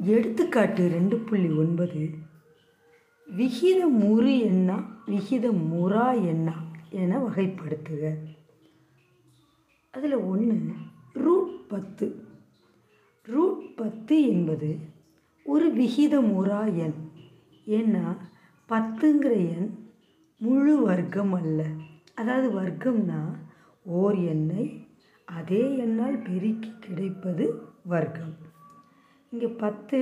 எடுத்துக்காட்டு ரெண்டு புள்ளி ஒன்பது. விகித முறு எண்ணா விகித முறா எண்ணா என வகைப்படுத்துக. அதில் ஒன்று ரூட் பத்து. ரூட் பத்து என்பது ஒரு விகித முறா எண். ஏன்னா பத்துங்கிற எண் முழு வர்க்கம் அல்ல. அதாவது வர்க்கம்னா ஓர் எண்ணை அதே எண்ணால் பெருக்கி கிடைப்பது வர்க்கம். இங்கே பத்து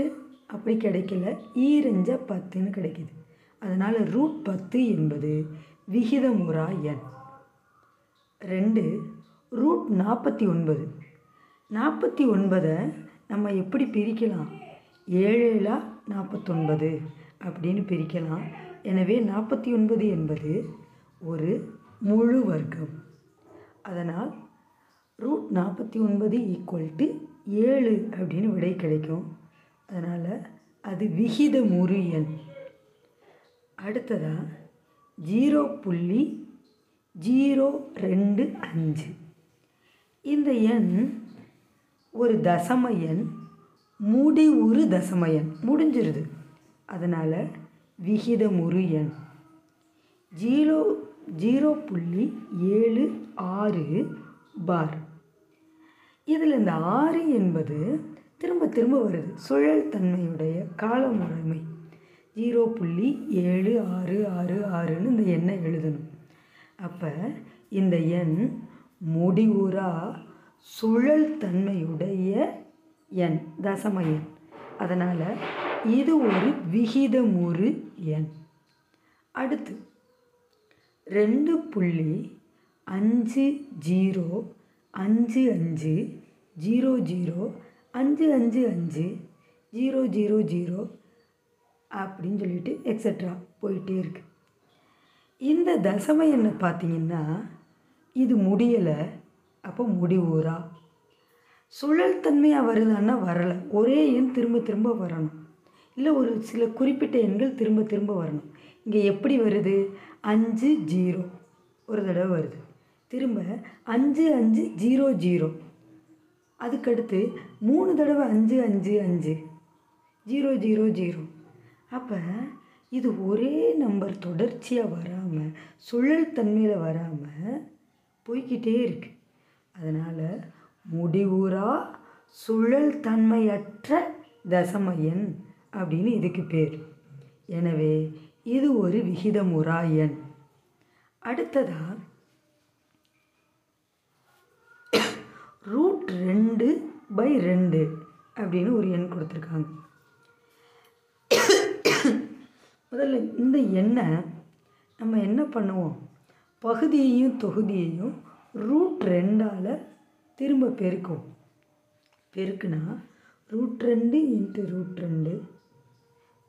அப்படி கிடைக்கல. ஈரஞ்ச பத்துன்னு கிடைக்கிது. அதனால் ரூட் பத்து என்பது விகிதமுறா எண். ரெண்டு ரூட் நாற்பத்தி ஒன்பது. நாற்பத்தி ஒன்பதை நம்ம எப்படி பிரிக்கலாம்? ஏழேழா நாற்பத்தொன்பது அப்படின்னு பிரிக்கலாம். எனவே நாற்பத்தி ஒன்பது என்பது ஒரு முழு வர்க்கம். அதனால் ரூட் நாற்பத்தி ஒன்பது ஈக்குவல் டு ஏழு அப்படின்னு விடை கிடைக்கும். அதனால் அது விகித முறு எண். அடுத்ததாக ஜீரோ புள்ளி ஜீரோ ரெண்டு அஞ்சு. இந்த எண் ஒரு தசம எண் முடி ஒரு தசம எண். முடிஞ்சிருது. அதனால் விகிதமுறு எண். ஜீரோ ஜீரோ புள்ளி ஏழு ஆறு பார். இதில் இந்த ஆறு என்பது திரும்ப திரும்ப வருது. சுழல் தன்மையுடைய கால முறைமை ஜீரோ புள்ளி ஏழு ஆறு ஆறு ஆறுன்னு இந்த எண்ணை எழுதணும். அப்போ இந்த எண் முடிவுறா சுழல் தன்மையுடைய எண் தசம எண். அதனால் இது ஒரு விகிதமுறு எண். அடுத்து ரெண்டு புள்ளி அஞ்சு ஜீரோ அஞ்சு அஞ்சு ஜீரோ ஜீரோ அஞ்சு அஞ்சு அஞ்சு ஜீரோ ஜீரோ ஜீரோ அப்படின்னு சொல்லிட்டு எக்ஸட்ரா போயிட்டே இருக்கு. இந்த தசம எண்ணை பார்த்தீங்கன்னா இது முடியலை அப்போ முடிவுறா. சுழல் தன்மையாக வருதான்னா வரலை. ஒரே எண் திரும்ப திரும்ப வரணும். இல்லை ஒரு சில குறிப்பிட்ட எண்கள் திரும்ப திரும்ப வரணும். இங்கே எப்படி வருது? அஞ்சு ஜீரோ. ஒரு தடவை வருது. திரும்ப அஞ்சு அஞ்சு ஜீரோ ஜீரோ. அதுக்கடுத்து மூணு தடவை அஞ்சு அஞ்சு அஞ்சு. Zero zero zero. அப்போ இது ஒரே நம்பர் தொடர்ச்சியாக வராமல் சுழல் தன்மையில் வராமல் போய்க்கிட்டே இருக்கு. அதனால் முடிவுறா சுழல் தன்மையற்ற தசம எண் அப்படின்னு இதுக்கு பேர். எனவே இது ஒரு விகிதமுறா எண். அடுத்ததாக ரூட் ரெண்டு பை ரெண்டு அப்படின்னு ஒரு எண் கொடுத்துருக்காங்க. முதல்ல இந்த எண்ணை நம்ம என்ன பண்ணுவோம்? பகுதியையும் தொகுதியையும் ரூட் ரெண்டால் திரும்ப பெருக்குவோம். பெருக்குனா ரூட் ரெண்டு இன்ட்டு ரூட் ரெண்டு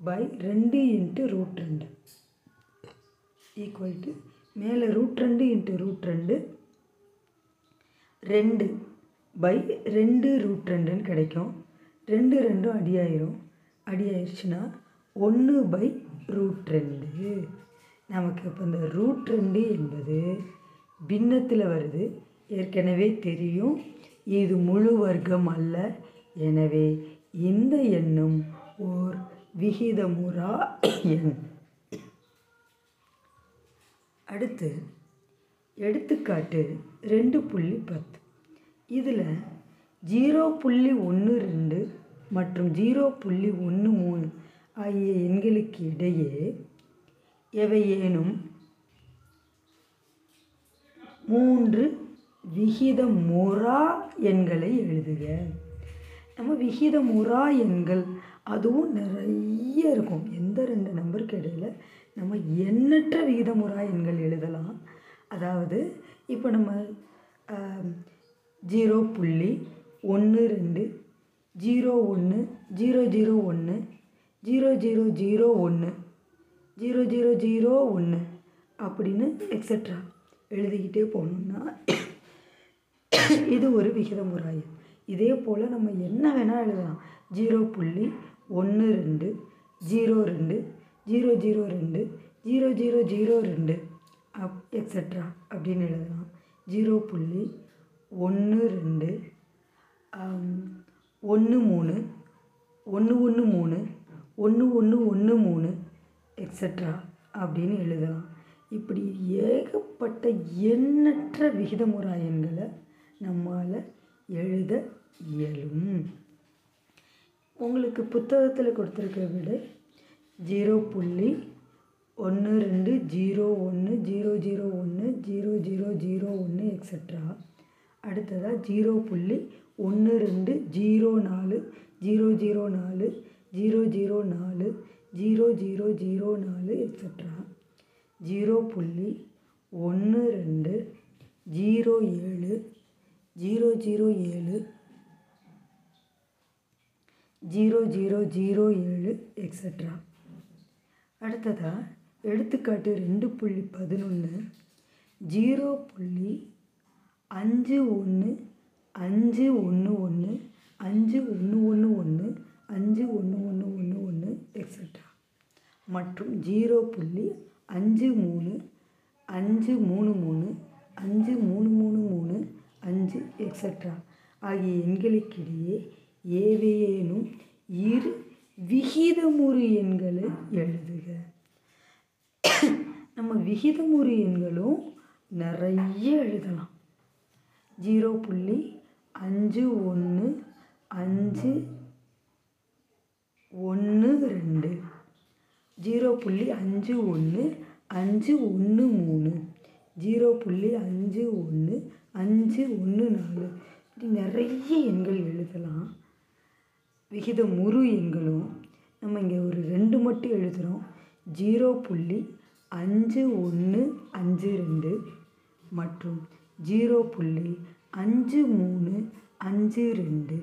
பை ரெண்டு இன்ட்டு ரூட் ரெண்டு. ஈக்குவல் டு மேலே ரூட் ரெண்டு இன்ட்டு ரூட் ரெண்டு. ரெண்டு. பை ரெண்டு ரூட் ரெண்டுன்னு கிடைக்கும். ரெண்டு ரெண்டும் அடியாயிரும். அடியாயிருச்சுன்னா ஒன்று பை ரூட் ரெண்டு. நமக்கு இப்போ இந்த ரூட் ரெண்டு என்பது பின்னத்தில் வருது. ஏற்கனவே தெரியும். இது முழு வர்க்கம் அல்ல. எனவே இந்த எண்ணும் ஓர் விகிதமுறா எண். அடுத்து எடுத்துக்காட்டு ரெண்டு புள்ளி பத்து. இதில் ஜீரோ புள்ளி ஒன்று ரெண்டு மற்றும் ஜீரோ புள்ளி ஒன்று மூணு ஆகிய எண்களுக்கு இடையே எவையேனும் மூன்று விகிதமுறா எண்களை எழுதுக. நம்ம விகிதமுறா எண்கள் அதுவும் நிறைய இருக்கும். எந்த ரெண்டு நம்பருக்கு இடையில் நம்ம எண்ணற்ற விகிதமுறா எண்கள் எழுதலாம். அதாவது இப்போ நம்ம ஜீரோ புள்ளி ஒன்று ரெண்டு ஜீரோ ஒன்று ஜீரோ ஜீரோ ஒன்று ஜீரோ ஜீரோ ஜீரோ ஒன்று ஜீரோ ஜீரோ ஜீரோ ஒன்று அப்படின்னு எக்ஸட்ரா எழுதிக்கிட்டே போகணுன்னா இது ஒரு விகித விகிதமுறாய் இதே போல் நம்ம என்ன வேணால் எழுதலாம். ஜீரோ புள்ளி ஒன்று ரெண்டு ஜீரோ ரெண்டு ஜீரோ ஜீரோ ரெண்டு ஜீரோ ஜீரோ ஜீரோ ரெண்டு அப் எக்ஸட்ரா அப்படின்னு எழுதலாம். ஜீரோ புள்ளி ஒன்று ரெண்டு ஒன்று மூணு ஒன்று ஒன்று மூணு ஒன்று ஒன்று ஒன்று மூணு எக்ஸட்ரா அப்படின்னு எழுதலாம். இப்படி ஏகப்பட்ட எண்ணற்ற விகிதமுறா எண்களை நம்மால் எழுத இயலும். உங்களுக்கு புத்தகத்தில் கொடுத்துருக்க விட ஜீரோ புள்ளி ஒன்று ரெண்டு ஜீரோ ஒன்று ஜீரோ ஜீரோ ஒன்று ஜீரோ ஜீரோ ஜீரோ ஒன்று எக்ஸட்ரா அடுத்ததாக ஜீரோ புள்ளி ஒன்று ரெண்டு ஜீரோ நாலு ஜீரோ ஜீரோ நாலு ஜீரோ ஜீரோ நாலு ஜீரோ ஜீரோ ஜீரோ நாலு எக்ஸட்ரா ஜீரோ புள்ளி ஒன்று ரெண்டு ஜீரோ ஏழு ஜீரோ ஜீரோ ஏழு ஜீரோ ஜீரோ ஜீரோ ஏழு எக்ஸட்ரா அடுத்ததாக எடுத்துக்காட்டு ரெண்டு புள்ளி பதினொன்று ஜீரோ புள்ளி அஞ்சு ஒன்று அஞ்சு ஒன்று ஒன்று அஞ்சு ஒன்று ஒன்று ஒன்று அஞ்சு ஒன்று ஒன்று ஒன்று ஒன்று எக்ஸட்ரா மற்றும் ஜீரோ புள்ளி அஞ்சு மூணு அஞ்சு மூணு மூணு அஞ்சு மூணு மூணு மூணு அஞ்சு எக்ஸட்ரா ஆகிய எண்களுக்கிடையே ஏதேனும் இரு விகிதமுறு எண்களை எழுதுக. நம்ம விகிதமுறு எண்களும் நிறைய எழுதலாம். ஜீரோ புள்ளி அஞ்சு ஒன்று அஞ்சு ஒன்று ரெண்டு. ஜீரோ புள்ளி அஞ்சு ஒன்று அஞ்சு ஒன்று மூணு. ஜீரோ புள்ளி அஞ்சு ஒன்று அஞ்சு ஒன்று நாலு. இப்படி நிறைய எண்கள் எழுதலாம். விகித முறு எண்களும் நம்ம இங்கே ஒரு ரெண்டு மட்டும் எழுதுகிறோம் ஜீரோ புள்ளி அஞ்சு ஒன்று அஞ்சு ரெண்டு. மற்றும் ஜீரோ புள்ளி அஞ்சு மூணு அஞ்சு ரெண்டு.